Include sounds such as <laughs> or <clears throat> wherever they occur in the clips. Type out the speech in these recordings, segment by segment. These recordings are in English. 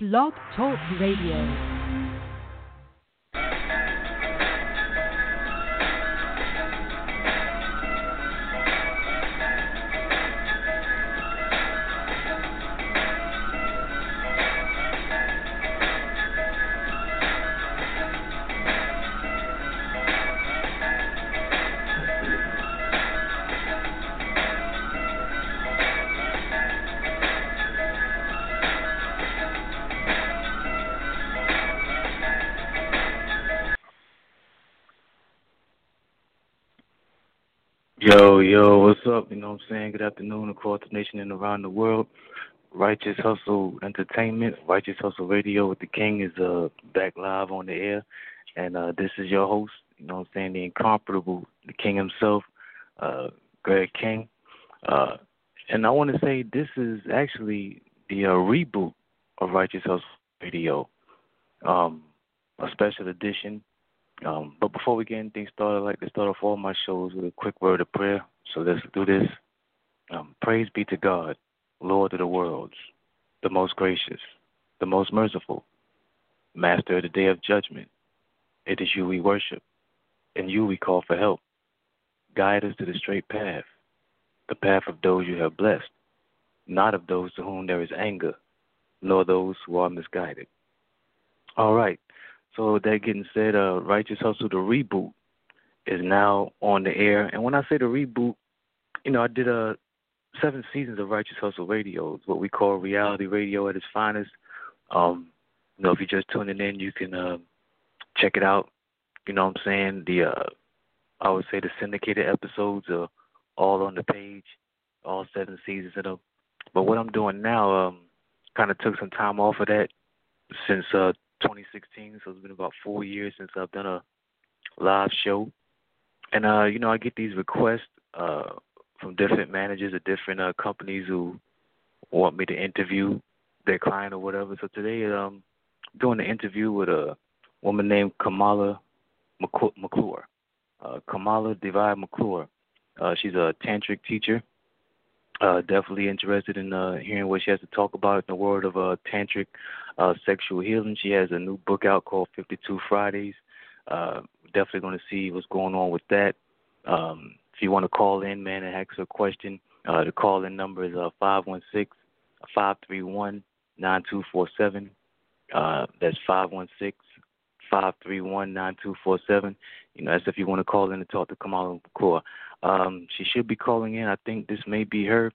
Blog Talk Radio. Yo, yo, what's up? You know what I'm saying? Good afternoon across the nation and around the world. Righteous Hustle Entertainment, Righteous Hustle Radio with the King is uh back live on the air. And uh this is your host, you know what I'm saying, the incomparable, the King himself, uh Greg King. Uh and I wanna say this is actually the uh, reboot of Righteous Hustle Radio. Um a special edition um, but before we get anything started, I'd like to start off all my shows with a quick word of prayer. So let's do this. Um, praise be to God, Lord of the worlds, the most gracious, the most merciful, Master of the day of judgment. It is you we worship, and you we call for help. Guide us to the straight path, the path of those you have blessed, not of those to whom there is anger, nor those who are misguided. All right. So that getting said, uh, Righteous Hustle the reboot is now on the air. And when I say the reboot, you know, I did uh, seven seasons of Righteous Hustle Radio, it's what we call reality radio at its finest. Um, you know, if you're just tuning in, you can uh, check it out. You know what I'm saying? The uh, I would say the syndicated episodes are all on the page, all seven seasons of them. But what I'm doing now, um, kind of took some time off of that since uh 2016, so it's been about four years since I've done a live show. And uh, you know, I get these requests uh from different managers of different uh companies who want me to interview their client or whatever. So today um I'm doing an interview with a woman named Kamala McClure. Uh Kamala Devi McClure. Uh she's a tantric teacher uh, definitely interested in uh, hearing what she has to talk about in the world of uh, tantric uh, sexual healing. She has a new book out called 52 Fridays. Uh, definitely going to see what's going on with that. Um, if you want to call in, man, and ask her a question, uh, the call in number is uh, 516 531 9247. Uh, that's 516 531 9247. You know, that's if you want to call in and talk to Kamala McClure. Um, she should be calling in. I think this may be her,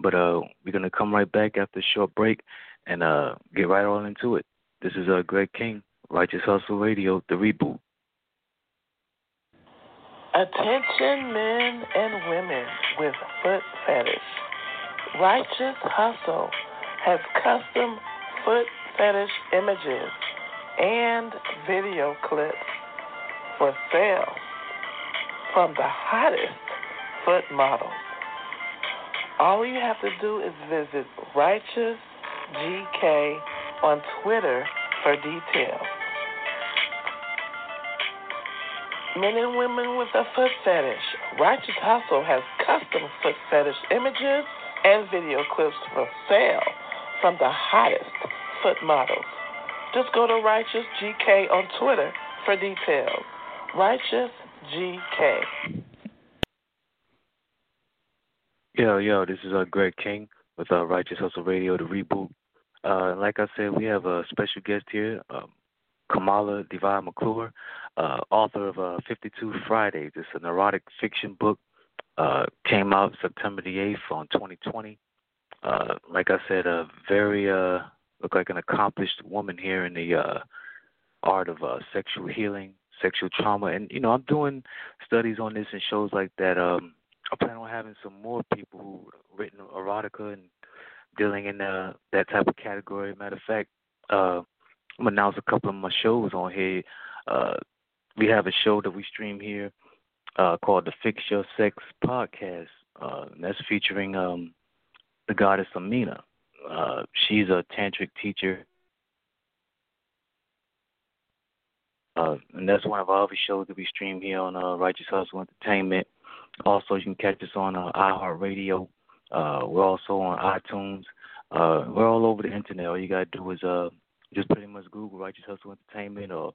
but uh, we're gonna come right back after a short break and uh, get right on into it. This is uh, Greg King, Righteous Hustle Radio, the reboot. Attention men and women with foot fetish. Righteous Hustle has custom foot fetish images and video clips for sale from the hottest foot models. All you have to do is visit Righteous GK on Twitter for details. Men and women with a foot fetish. Righteous Hustle has custom foot fetish images and video clips for sale from the hottest foot models. Just go to Righteous GK on Twitter for details. Righteous GK. Yo, yo, this is uh, Greg King with uh, Righteous Hustle Radio, the reboot. Uh, like I said, we have a special guest here, um, Kamala Divine McClure, uh, author of uh, 52 Fridays. It's an erotic fiction book. Uh, came out September the 8th on 2020. Uh, like I said, a very look like an accomplished woman here in the art of sexual healing, sexual trauma, and you know I'm doing studies on this and shows like that. Um, I plan on having some more people who written erotica and dealing in uh, that type of category. Matter of fact, uh, I'm announce a couple of my shows on here. Uh, we have a show that we stream here uh, called the Fix Your Sex Podcast. Uh, that's featuring um, the goddess Amina. Uh, she's a tantric teacher. Uh, and that's one of our other shows that we stream here on uh, Righteous Hustle Entertainment. Also, you can catch us on uh, iHeartRadio. Uh, we're also on iTunes. Uh, we're all over the internet. All you gotta do is uh, just pretty much Google Righteous Hustle Entertainment or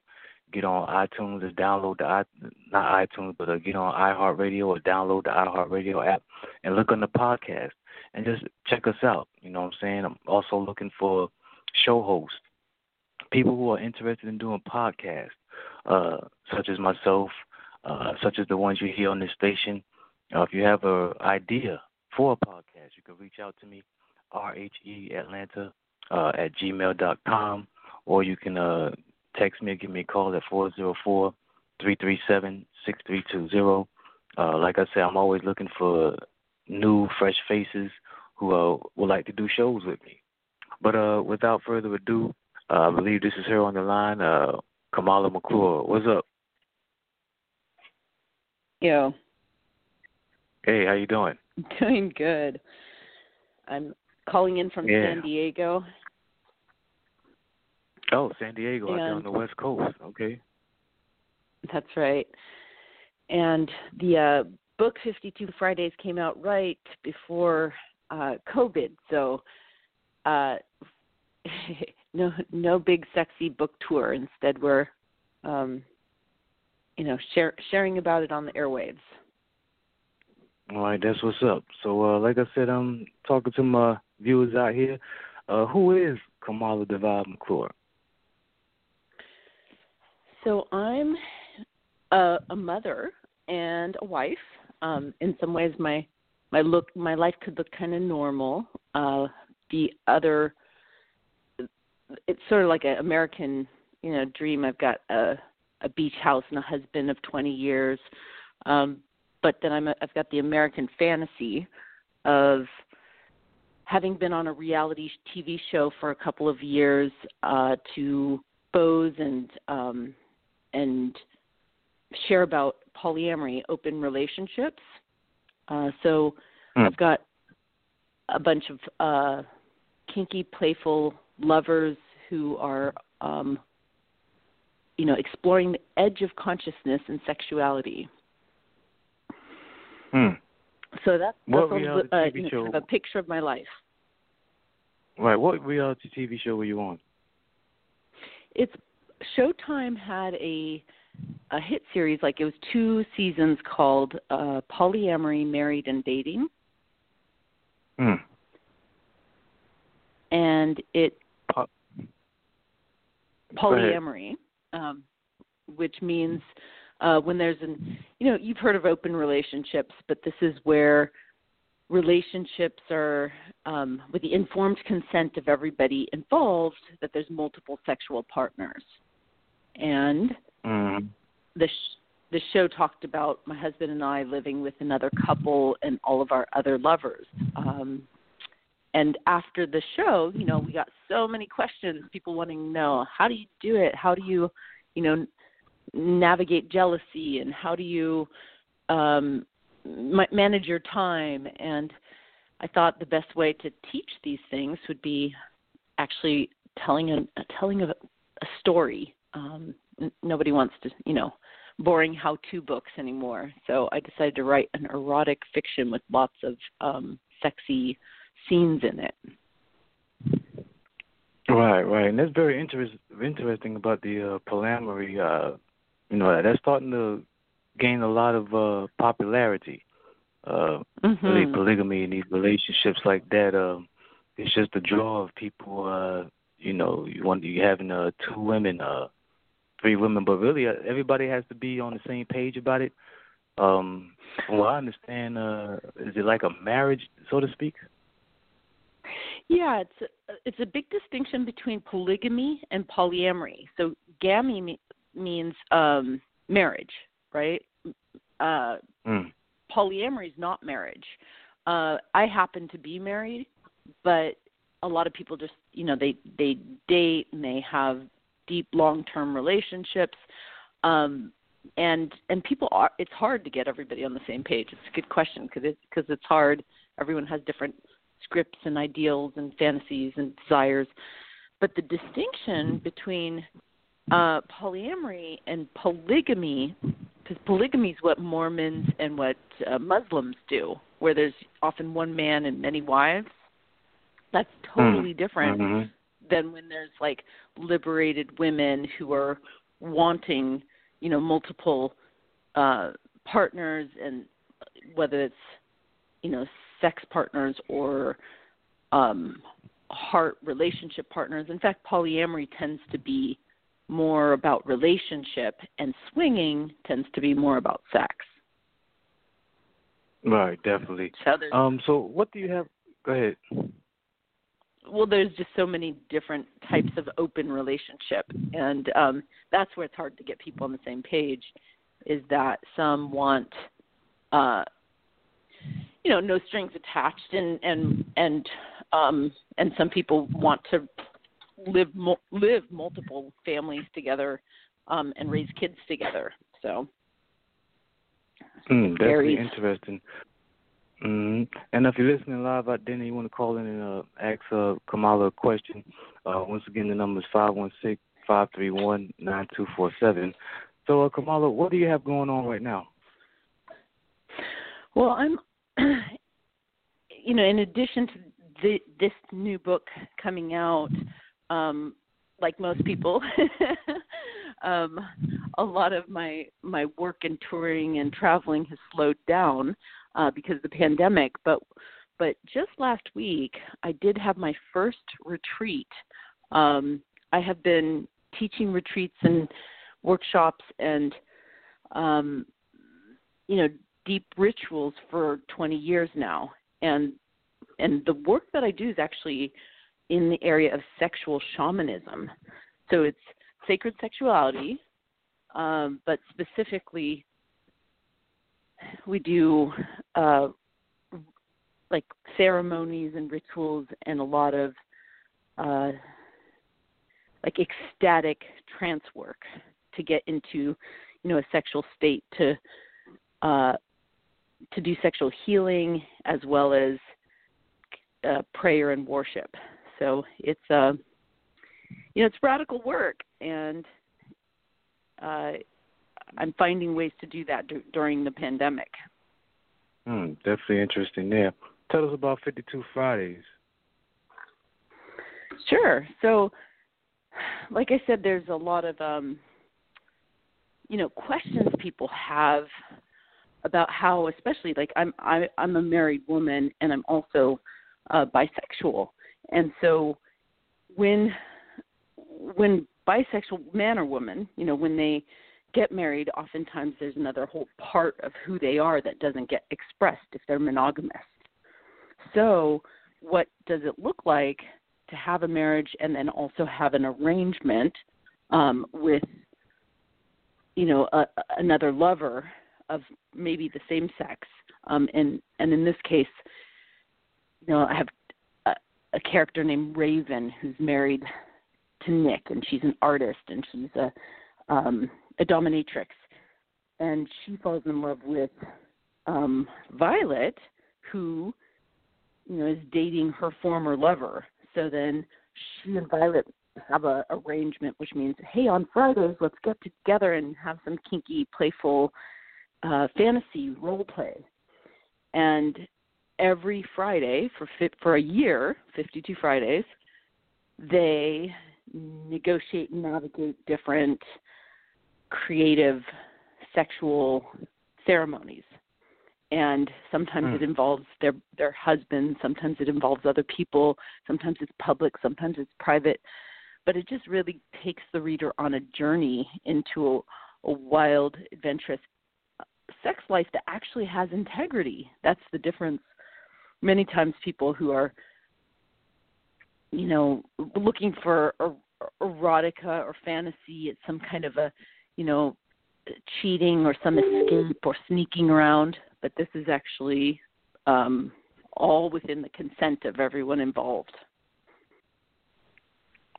get on iTunes and download the i not iTunes, but uh, get on iHeartRadio or download the iHeartRadio app and look on the podcast and just check us out. You know what I'm saying? I'm also looking for show hosts, people who are interested in doing podcasts, uh, such as myself, uh, such as the ones you hear on this station. Uh, if you have an idea for a podcast, you can reach out to me, rhe atlanta uh, at gmail.com, or you can uh, text me or give me a call at four zero four three three seven six three two zero. Uh, like I said, I'm always looking for new, fresh faces who uh, would like to do shows with me. But uh, without further ado, uh, I believe this is her on the line. Uh, Kamala McClure, what's up? Yo. Hey, how you doing? <laughs> Doing good. I'm calling in from yeah. San Diego. Oh, San Diego, and, out there on the West Coast. Okay. That's right. And the uh, book 52 Fridays came out right before uh, COVID, so uh, <laughs> no no big sexy book tour. Instead, we're um, you know share, sharing about it on the airwaves. All right, that's what's up. So, uh, like I said, I'm talking to my viewers out here. Uh, who is Kamala Deville McClure? So I'm a, a mother and a wife. Um, in some ways, my my look my life could look kind of normal. Uh, the other, it's sort of like an American, you know, dream. I've got a a beach house and a husband of 20 years. Um, but then I'm a, I've got the American fantasy of having been on a reality TV show for a couple of years uh, to expose and um, and share about polyamory, open relationships. Uh, so mm. I've got a bunch of uh, kinky, playful lovers who are, um, you know, exploring the edge of consciousness and sexuality. Hmm. So that's, that's uh, you know, kind of a picture of my life. Right. What reality TV show were you on? It's Showtime had a a hit series like it was two seasons called uh polyamory married and dating Hmm. and it Po- polyamory um which means uh when there's an you know you've heard of open relationships but this is where relationships are um with the informed consent of everybody involved that there's multiple sexual partners and Mm. the sh- the show talked about my husband and I living with another couple and all of our other lovers. Um, and after the show, you know, we got so many questions, people wanting to know how do you do it? How do you, you know, navigate jealousy and how do you um, manage your time? And I thought the best way to teach these things would be actually telling a telling a, a story. Um, n- nobody wants to, you know, boring how-to books anymore. So I decided to write an erotic fiction with lots of um, sexy scenes in it. Right, right, and that's very interest, interesting about the uh, polyamory. Uh, you know, that's starting to gain a lot of uh, popularity. Uh, Mm-hmm. really polygamy and these relationships like that. Uh, it's just a draw of people. Uh, you know, you want you having uh, two women, uh, three women, but really uh, everybody has to be on the same page about it. Um, from what I understand, uh, is it like a marriage, so to speak? Yeah, it's a, it's a big distinction between polygamy and polyamory. So gamy means um, marriage, right? Uh, Mm. polyamory is not marriage. Uh, I happen to be married, but a lot of people just you know they they date and they have deep long term relationships um and and people are it's hard to get everybody on the same page it's a good question because it's because it's hard everyone has different scripts and ideals and fantasies and desires but the distinction between uh polyamory and polygamy because polygamy is what mormons and what uh, muslims do where there's often one man and many wives that's totally mm. different mm-hmm. than when there's like liberated women who are wanting you know multiple uh partners and whether it's you know sex partners or um heart relationship partners in fact polyamory tends to be more about relationship and swinging tends to be more about sex. Right definitely. So um so what do you have go ahead. Well there's just so many different types of open relationship and um that's where it's hard to get people on the same page is that some want uh you know no strings attached and and and um and some people want to live mo- live multiple families together um and raise kids together so mm, definitely interesting Mm-hmm. And if you're listening live out there and you want to call in and uh, ask uh, Kamala a question, uh, once again, the number is 516 531 9247. So, uh, Kamala, what do you have going on right now? Well, I'm, <clears throat> you know, in addition to the, this new book coming out, um, like most people, <laughs> um, a lot of my my work and touring and traveling has slowed down uh, because of the pandemic. But but just last week, I did have my first retreat. Um, I have been teaching retreats and workshops and um, you know deep rituals for 20 years now, and and the work that I do is actually in the area of sexual shamanism. So it's sacred sexuality, um, but specifically we do uh, like ceremonies and rituals and a lot of uh, like ecstatic trance work to get into you know a sexual state to uh, to do sexual healing as well as uh, prayer and worship. So it's uh, you know it's radical work and uh, I'm finding ways to do that d- during the pandemic. Hmm, definitely interesting there. Tell us about 52 Fridays. Sure. So, like I said, there's a lot of um, you know questions people have about how, especially like I'm I, I'm a married woman and I'm also uh, bisexual, and so when when bisexual man or woman, you know, when they get married, oftentimes there's another whole part of who they are that doesn't get expressed if they're monogamous. So, what does it look like to have a marriage and then also have an arrangement um, with, you know, a, another lover of maybe the same sex? Um, and and in this case, you know, I have a, character named Raven who's married to Nick, and she's an artist, and she's a um, a dominatrix, and she falls in love with um, Violet, who you know is dating her former lover. So then she and Violet have a arrangement, which means, hey, on Fridays, let's get together and have some kinky, playful uh, fantasy role play. And every Friday for for a year, 52 Fridays, they negotiate and navigate different creative sexual ceremonies. And sometimes mm. it involves their their husband sometimes it involves other people sometimes it's public sometimes it's private. But it just really takes the reader on a journey into a, a wild adventurous sex life that actually has integrity. That's the difference many times people who are you know looking for erotica or fantasy it's some kind of a you know, cheating or some escape or sneaking around, but this is actually um, all within the consent of everyone involved.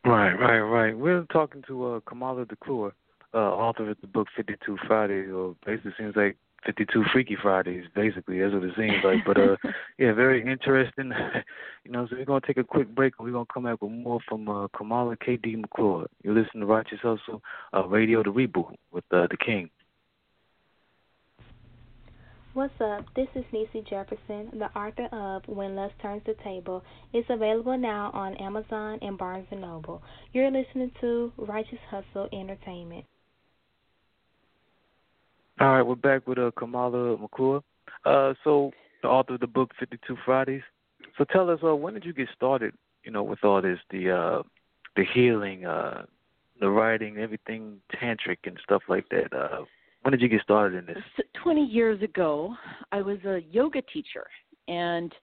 Right, right, right. We're talking to uh, Kamala DeClure, uh, author of the book 52 Fridays, or basically seems like 52 Freaky Fridays, basically. That's what it seems like. But, uh, <laughs> yeah, very interesting. <laughs> you know, so we're going to take a quick break and we're going to come back with more from uh, Kamala K.D. McClure. You're listening to Righteous Hustle uh, Radio, the reboot with uh, The King. What's up? This is Nisi Jefferson, the author of When Lust Turns the Table. It's available now on Amazon and Barnes & Noble. You're listening to Righteous Hustle Entertainment. All right, we're back with uh, Kamala McClure. Uh, so, the author of the book 52 Fridays. So, tell us, uh, when did you get started, you know, with all this, the uh, the healing, uh, the writing, everything tantric and stuff like that? Uh, when did you get started in this? 20 years ago, I was a yoga teacher and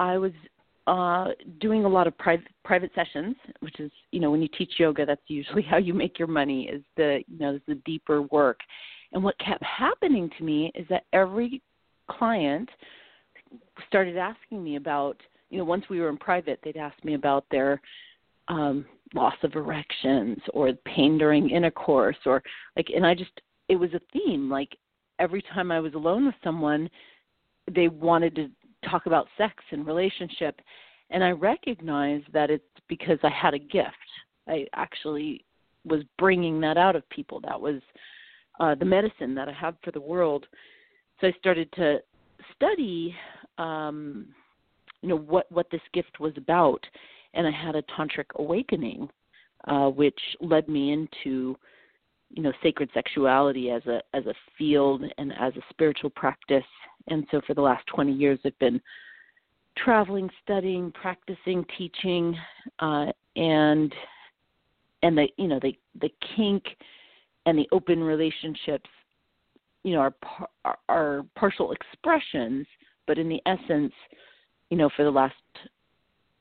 I was uh doing a lot of private private sessions, which is, you know, when you teach yoga, that's usually <laughs> how you make your money is the, you know, is the deeper work. And what kept happening to me is that every client started asking me about, you know, once we were in private, they'd ask me about their um loss of erections or pain during intercourse or like and I just it was a theme. Like every time i was alone with someone they wanted to talk about sex and relationship. And i recognized that it's because i had a gift. I actually was bringing that out of people. That was uh, the medicine that i have for the world. So i started to study um you know what what this gift was about. And i had a tantric awakening uh which led me into you know sacred sexuality as a as a field and as a spiritual practice. And so for the last 20 years i've been traveling studying practicing teaching uh and and the you know the the kink and the open relationships you know are are, are partial expressions but in the essence you know for the last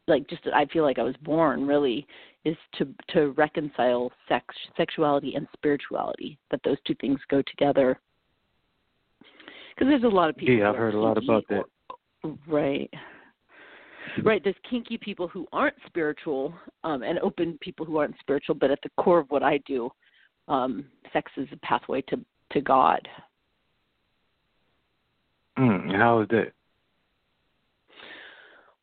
like just I feel like I was born really is to to reconcile sex sexuality and spirituality that those two things go together. Because there's a lot of people yeah I've heard a lot about that. right. Right there's kinky people who aren't spiritual um and open people who aren't spiritual but at the core of what I do um sex is a pathway to to God mm, how is it?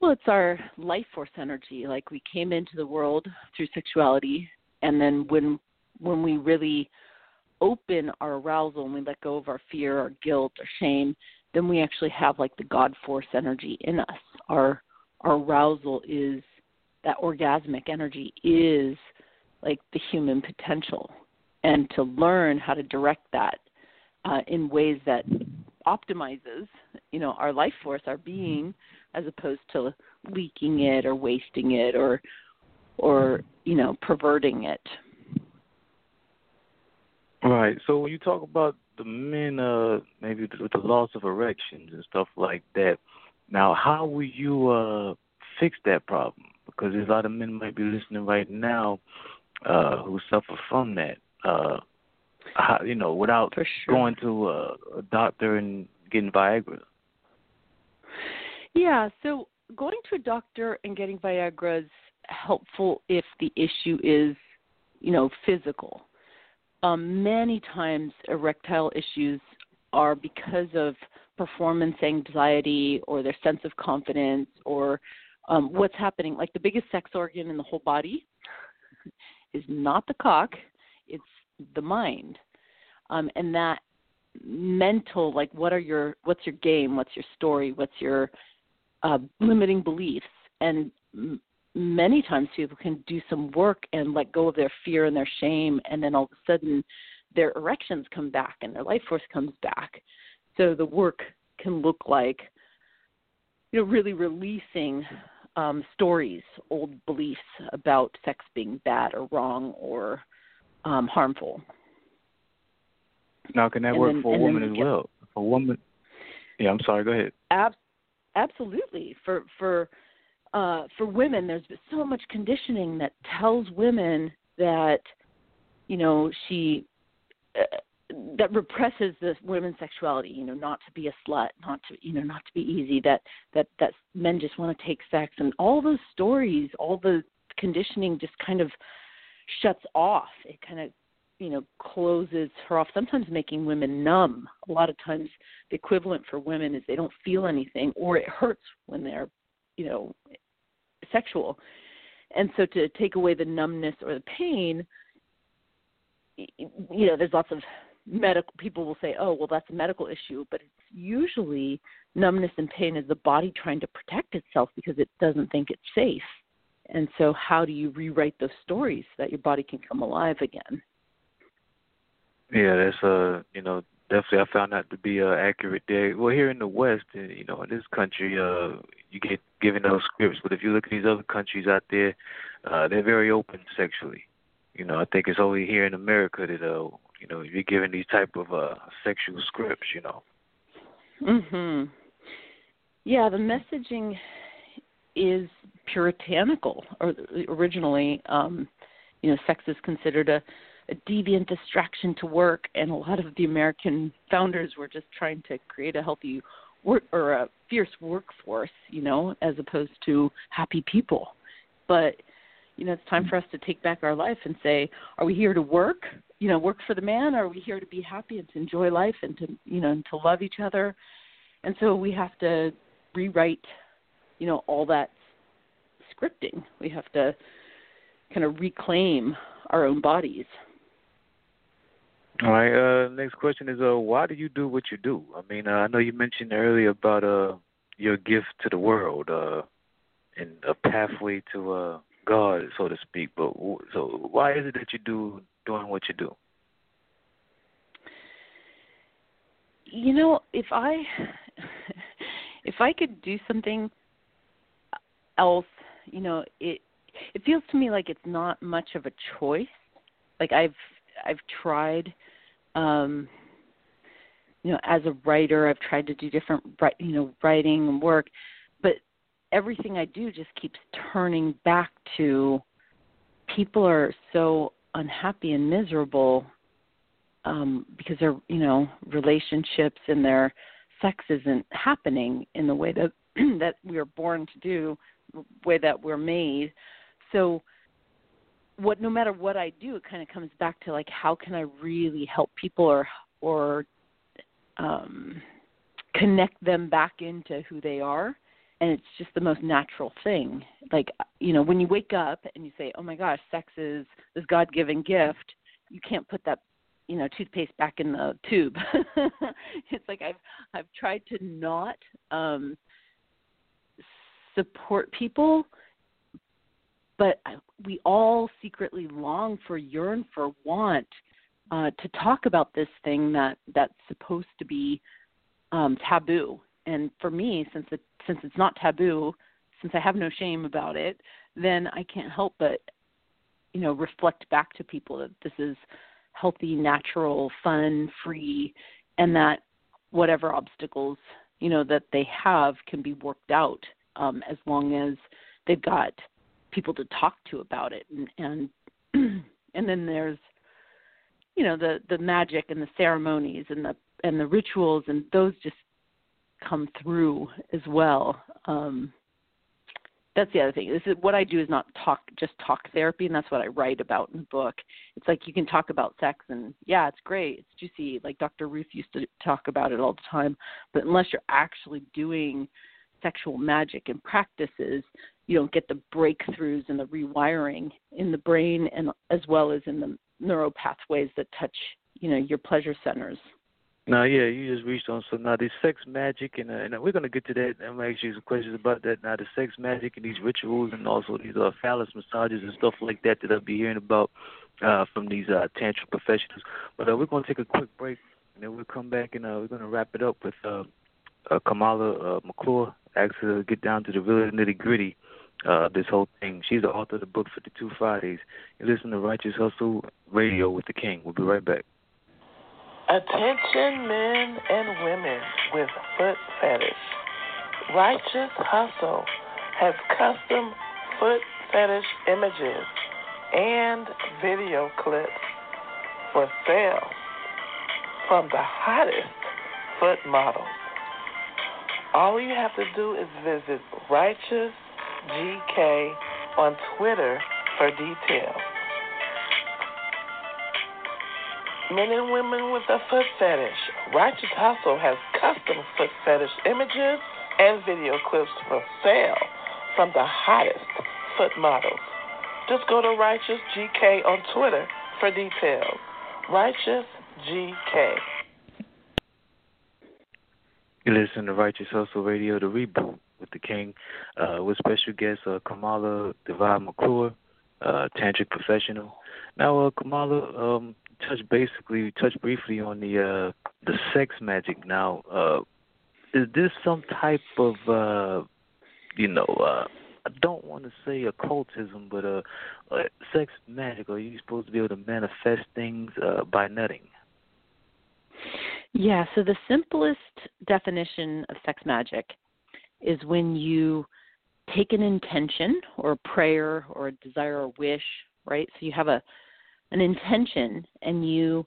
well, it's our life force energy. Like we came into the world through sexuality, and then when when we really open our arousal and we let go of our fear, our guilt, our shame, then we actually have like the God force energy in us. Our our arousal is that orgasmic energy is like the human potential, and to learn how to direct that uh, in ways that optimizes, you know, our life force, our being as opposed to leaking it or wasting it or or you know perverting it. Right. So when you talk about the men uh maybe with the loss of erections and stuff like that now how will you uh fix that problem? Because there's a lot of men might be listening right now uh who suffer from that uh how, you know without sure. going to a, a doctor and getting viagra yeah, so going to a doctor and getting Viagra is helpful if the issue is, you know, physical. Um, many times erectile issues are because of performance anxiety or their sense of confidence or um, what's happening. Like the biggest sex organ in the whole body <laughs> is not the cock, it's the mind. Um, and that mental, like what are your, what's your game, what's your story, what's your uh, limiting beliefs? And m- many times people can do some work and let go of their fear and their shame and then all of a sudden their erections come back and their life force comes back. So the work can look like you know really releasing um stories old beliefs about sex being bad or wrong or um harmful. Now can that and work then, for a woman as get, well? For a woman yeah i'm sorry go ahead. Ab- absolutely. For for uh, for women there's so much conditioning that tells women that you know she uh, that represses the women's sexuality you know not to be a slut not to you know not to be easy that that that men just want to take sex. And all those stories all the conditioning just kind of shuts off. It kind of you know closes her off sometimes making women numb. A lot of times the equivalent for women is they don't feel anything or it hurts when they're you know sexual. And so to take away the numbness or the pain you know there's lots of medical people will say oh well that's a medical issue but it's usually numbness and pain is the body trying to protect itself because it doesn't think it's safe and so how do you rewrite those stories so that your body can come alive again yeah, that's uh, you know, definitely I found that to be uh, accurate there. Well, here in the West, uh, you know, in this country, uh, you get given those scripts, but if you look at these other countries out there, uh, they're very open sexually. You know, I think it's only here in America that uh, you know, you're given these type of uh sexual scripts. You know. Mhm. Yeah, the messaging is puritanical, or originally, um, you know, sex is considered a a deviant distraction to work, and a lot of the American founders were just trying to create a healthy work or a fierce workforce, you know, as opposed to happy people. But you know, it's time for us to take back our life and say, are we here to work? You know, work for the man, or are we here to be happy and to enjoy life and to you know and to love each other? And so we have to rewrite, you know, all that scripting. We have to kind of reclaim our own bodies. All right. Uh, next question is, uh, why do you do what you do? I mean, uh, I know you mentioned earlier about uh your gift to the world, uh, and a pathway to uh God, so to speak. But so, why is it that you do doing what you do? You know, if I <laughs> if I could do something else, you know, it it feels to me like it's not much of a choice. Like I've I've tried um you know as a writer I've tried to do different you know writing and work but everything I do just keeps turning back to people are so unhappy and miserable um because their you know relationships and their sex isn't happening in the way that <clears throat> that we are born to do way that we're made so what no matter what I do, it kind of comes back to like how can I really help people or or um, connect them back into who they are, and it's just the most natural thing. Like you know, when you wake up and you say, "Oh my gosh, sex is this God-given gift," you can't put that you know toothpaste back in the tube. <laughs> it's like I've I've tried to not um, support people but we all secretly long for, yearn for, want uh, to talk about this thing that that's supposed to be um, taboo. And for me, since it since it's not taboo, since I have no shame about it, then I can't help but you know reflect back to people that this is healthy, natural, fun, free, and that whatever obstacles you know that they have can be worked out um, as long as they've got people to talk to about it. And and <clears throat> and then there's you know the the magic and the ceremonies and the and the rituals and those just come through as well. Um that's the other thing. This is what i do is not talk just talk therapy and that's what i write about in the book. It's like you can talk about sex and yeah it's great it's juicy like dr ruth used to talk about it all the time but unless you're actually doing sexual magic and practices you don't get the breakthroughs and the rewiring in the brain and as well as in the neural pathways that touch you know your pleasure centers no, yeah, you just reached on so now the sex magic and uh, and we're gonna get to that. I'm gonna ask you some questions about that. Now the sex magic and these rituals and also these uh, phallus massages and stuff like that that I'll be hearing about uh, from these uh, tantra professionals. But uh, we're gonna take a quick break and then we'll come back and uh, we're gonna wrap it up with uh, uh, Kamala uh, McClure. Actually, to get down to the real nitty gritty uh, this whole thing. She's the author of the book 52 Fridays. You listen to Righteous Hustle Radio with the King. We'll be right back. Attention men and women with foot fetish. Righteous Hustle has custom foot fetish images and video clips for sale from the hottest foot models. All you have to do is visit Righteous on Twitter for details. Men and women with a foot fetish. Righteous Hustle has custom foot fetish images and video clips for sale from the hottest foot models. Just go to Righteous GK on Twitter for details. Righteous GK. You listen to Righteous Hustle Radio, the reboot with the King, uh, with special guest uh, Kamala Divine McClure, uh, tantric professional. Now, uh, Kamala, um, touch basically touch briefly on the uh, the sex magic. Now, uh, is this some type of you know? I don't want to say occultism, but uh, sex magic. Are you supposed to be able to manifest things by nutting? Yeah, so the simplest definition of sex magic is when you take an intention or a prayer or a desire or wish, right? So you have a an intention and you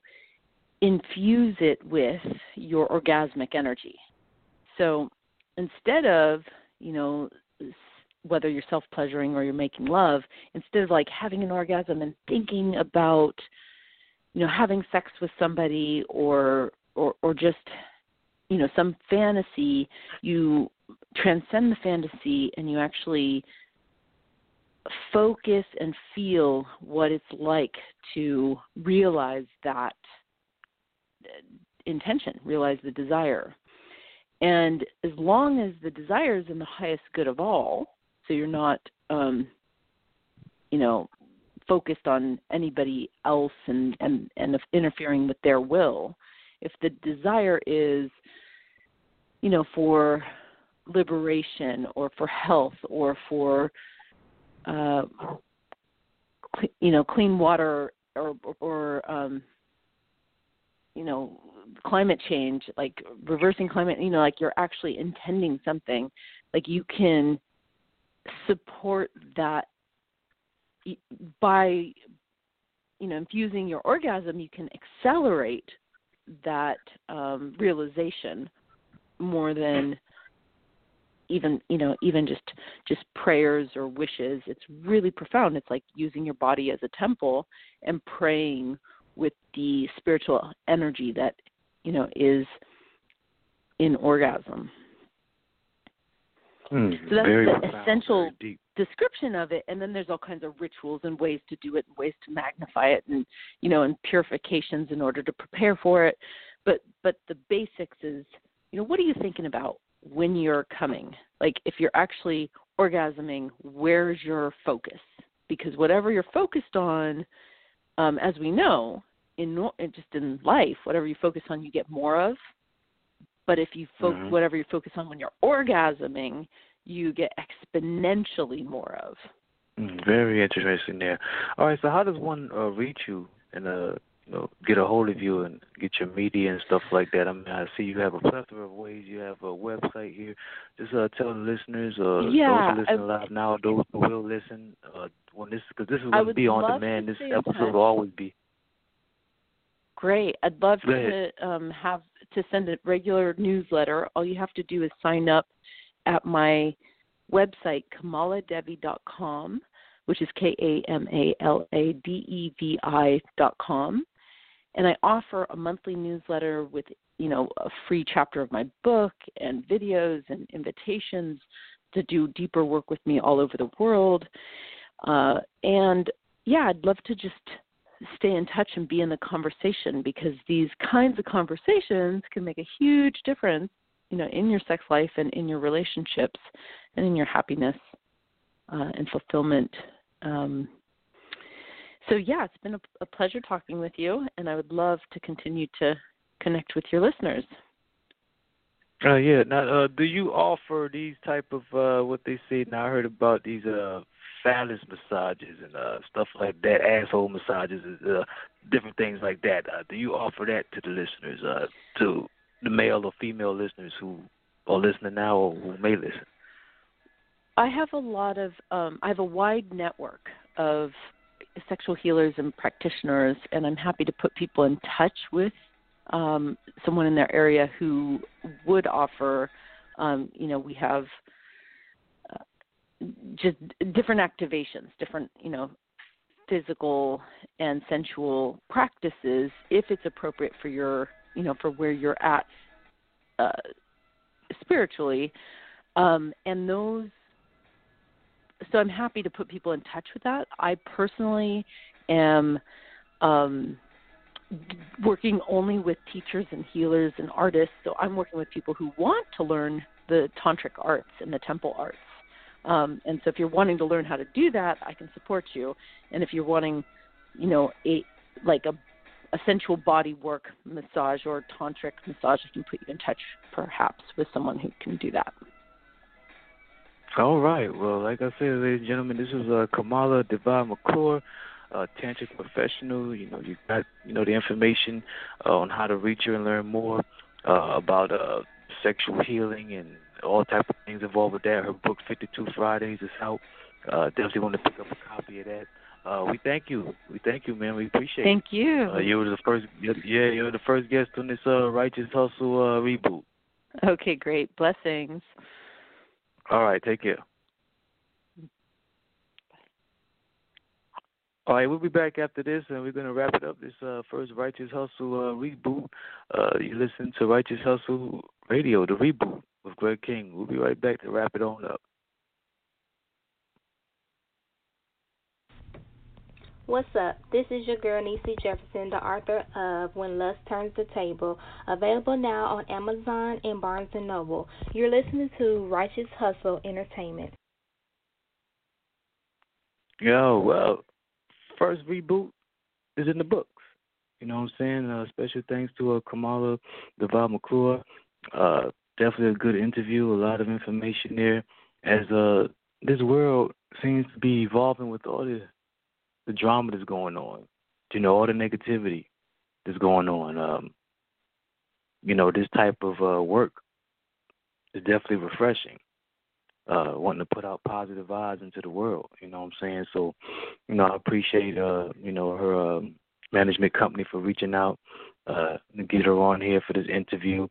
infuse it with your orgasmic energy. So instead of, you know, whether you're self pleasuring or you're making love, instead of like having an orgasm and thinking about, you know, having sex with somebody or or or just you know some fantasy you transcend the fantasy and you actually focus and feel what it's like to realize that intention realize the desire. And as long as the desire is in the highest good of all so you're not um you know focused on anybody else and and and interfering with their will. If the desire is you know for liberation or for health or for uh you know clean water or or um you know climate change like reversing climate you know like you're actually intending something like you can support that by you know infusing your orgasm you can accelerate that um, realization more than even you know even just just prayers or wishes. It's really profound. It's like using your body as a temple and praying with the spiritual energy that you know is in orgasm mm, so that's the profound, essential description of it and then there's all kinds of rituals and ways to do it and ways to magnify it and you know and purifications in order to prepare for it. But but the basics is you know what are you thinking about when you're coming? Like if you're actually orgasming where's your focus? Because whatever you're focused on um as we know in just in life whatever you focus on you get more of but if you focus mm-hmm. whatever you focus on when you're orgasming you get exponentially more of. Mm, very interesting there. All right, so how does one uh, reach you and uh, you know get a hold of you and get your media and stuff like that? I mean, I see you have a plethora of ways. You have a website here. Just uh, tell the listeners, uh, yeah, those who listen live now, those who will listen uh, when this because this is going to be on demand. This episode will always be. Great. I'd love to um, have to send a regular newsletter. All you have to do is sign up at my website, kamaladevi.com, which is K A M A L A D E V I.com. And I offer a monthly newsletter with, you know, a free chapter of my book and videos and invitations to do deeper work with me all over the world. Uh, and yeah, I'd love to just stay in touch and be in the conversation because these kinds of conversations can make a huge difference you know in your sex life and in your relationships and in your happiness uh, and fulfillment. Um, so yeah it's been a, a pleasure talking with you and i would love to continue to connect with your listeners. Uh yeah now uh do you offer these type of uh what they say now i heard about these uh phallus massages and uh stuff like that asshole massages uh different things like that uh do you offer that to the listeners uh to the male or female listeners who are listening now or who may listen? I have a lot of um, I have a wide network of sexual healers and practitioners, and I'm happy to put people in touch with um, someone in their area who would offer. Um, you know, we have just different activations, different you know physical and sensual practices if it's appropriate for your you know for where you're at uh, spiritually. Um, and those so i'm happy to put people in touch with that. I personally am um, working only with teachers and healers and artists. So i'm working with people who want to learn the tantric arts and the temple arts um, and so if you're wanting to learn how to do that, I can support you. And if you're wanting, you know, a like a a sensual body work massage or tantric massage, I can put you in touch perhaps with someone who can do that. All right. Well, like I said, ladies and gentlemen, this is uh, Kamala Devi McClure, uh, tantric professional. You know, you got you know the information uh, on how to reach her and learn more uh, about uh, sexual healing and all type of things involved with that. Her book Fifty Two Fridays is out. Uh, definitely want to pick up a copy of that. Uh, we thank you. We thank you, man. We appreciate thank it. Thank you. Uh, you were the first. Yeah, you were the first guest on this uh, Righteous Hustle uh, reboot. Okay, great. Blessings. All right. Take care. All right, we'll be back after this, and we're going to wrap it up. This uh, first Righteous Hustle uh, reboot. Uh, you listen to Righteous Hustle Radio, the reboot with Greg King. We'll be right back to wrap it on up. What's up? This is your girl Nisi Jefferson, the author of When Lust Turns the Table, available now on Amazon and Barnes and Noble. You're listening to Righteous Hustle Entertainment. Yo, well, first reboot is in the books. You know what I'm saying? Uh, special thanks to uh, Kamala Devi McClure. Uh, definitely a good interview, a lot of information there. As uh, this world seems to be evolving with all the the drama that's going on, you know, all the negativity that's going on. Um, you know, this type of uh, work is definitely refreshing uh, wanting to put out positive vibes into the world. You know what I'm saying? So, you know, I appreciate uh, you know, her uh, management company for reaching out uh, to get her on here for this interview.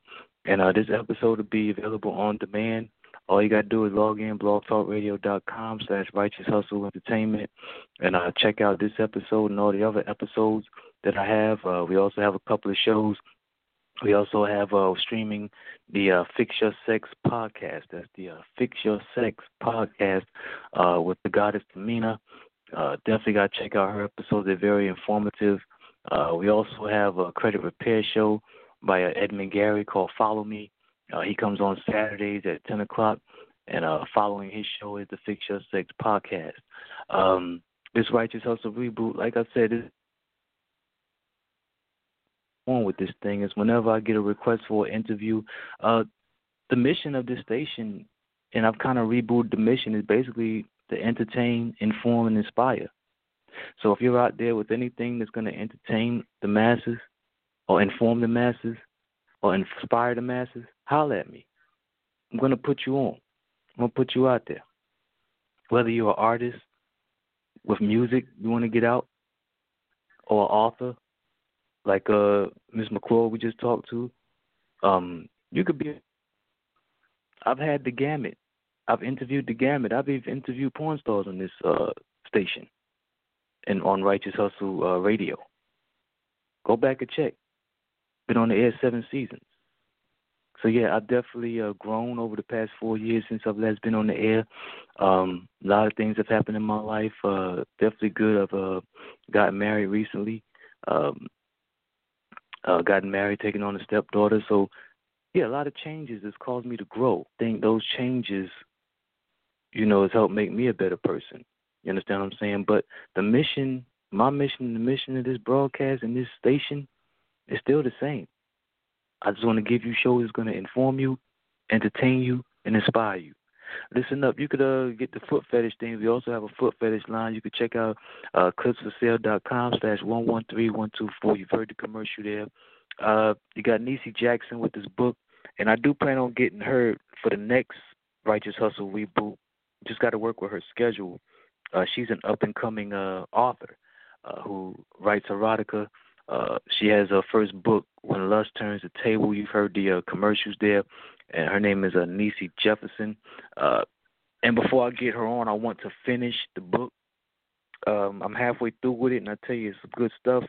And uh, this episode will be available on demand. All you got to do is log in blogtalkradio.com slash righteous hustle entertainment and uh, check out this episode and all the other episodes that I have. Uh, we also have a couple of shows we also have uh, streaming the uh, Fix Your Sex podcast. That's the uh, Fix Your Sex podcast uh, with the goddess Tamina. Definitely got to check out her episodes. They're very informative. We also have a credit repair show by uh, Edmund Gary called Follow Me. Uh, he comes on Saturdays at 10 o'clock, and uh, following his show is the Fix Your Sex podcast. Um, this Righteous Hustle reboot, like I said, is on with this thing is whenever I get a request for an interview, uh, the mission of this station, and I've kind of rebooted the mission, is basically to entertain, inform, and inspire. So if you're out there with anything that's going to entertain the masses, or inform the masses, or inspire the masses, holler at me. I'm going to put you on. I'm going to put you out there. Whether you're an artist with music you want to get out, or an author, like uh Miss McClure we just talked to, um, you could be. I've had the gamut. I've interviewed the gamut. I've even interviewed porn stars on this uh station, and on Righteous Hustle uh, Radio. Go back and check. Been on the air seven seasons. So yeah, I've definitely uh, grown over the past four years since I've last been on the air. Um, a lot of things have happened in my life. Uh, definitely good. I've uh, gotten married recently. Um, uh, gotten married, taken on a stepdaughter. So, yeah, a lot of changes has caused me to grow. I think those changes, you know, has helped make me a better person. You understand what I'm saying? But the mission, my mission, the mission of this broadcast and this station is still the same. I just want to give you shows that's going to inform you, entertain you, and inspire you. Listen up. You could uh, get the foot fetish thing. We also have a foot fetish line. You could check out uh, clipsforsale.com slash 113124. You've heard the commercial there. Uh, you got Nisi Jackson with this book. And I do plan on getting her for the next Righteous Hustle reboot. Just got to work with her schedule. Uh, she's an up and coming uh, author uh, who writes erotica. Uh, she has her first book, When Lust Turns the Table. You've heard the uh, commercials there and her name is uh, Nisi Jefferson. Uh, and before I get her on, I want to finish the book. Um, I'm halfway through with it, and I tell you, it's some good stuff.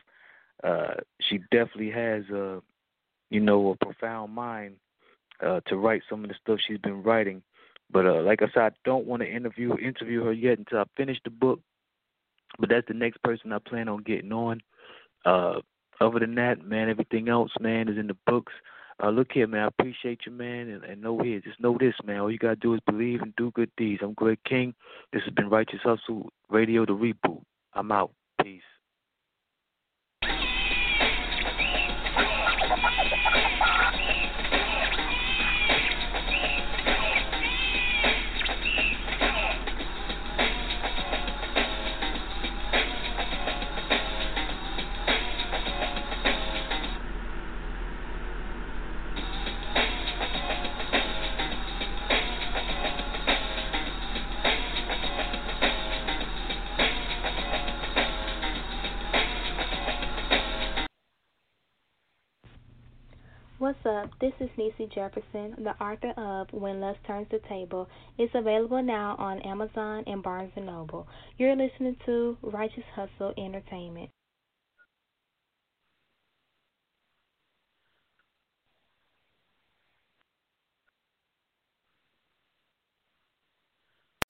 Uh, she definitely has a, you know, a profound mind uh, to write some of the stuff she's been writing. But uh, like I said, I don't want to interview interview her yet until I finish the book. But that's the next person I plan on getting on. Uh, other than that, man, everything else, man, is in the books. Uh, look here, man. I appreciate you, man, and, and know here. Just know this, man. All you gotta do is believe and do good deeds. I'm Greg King. This has been Righteous Hustle Radio, the reboot. I'm out. Peace. Up? This is Nisi Jefferson, the author of When Lust Turns the Table. It's available now on Amazon and Barnes & Noble. You're listening to Righteous Hustle Entertainment.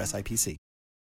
SIPC.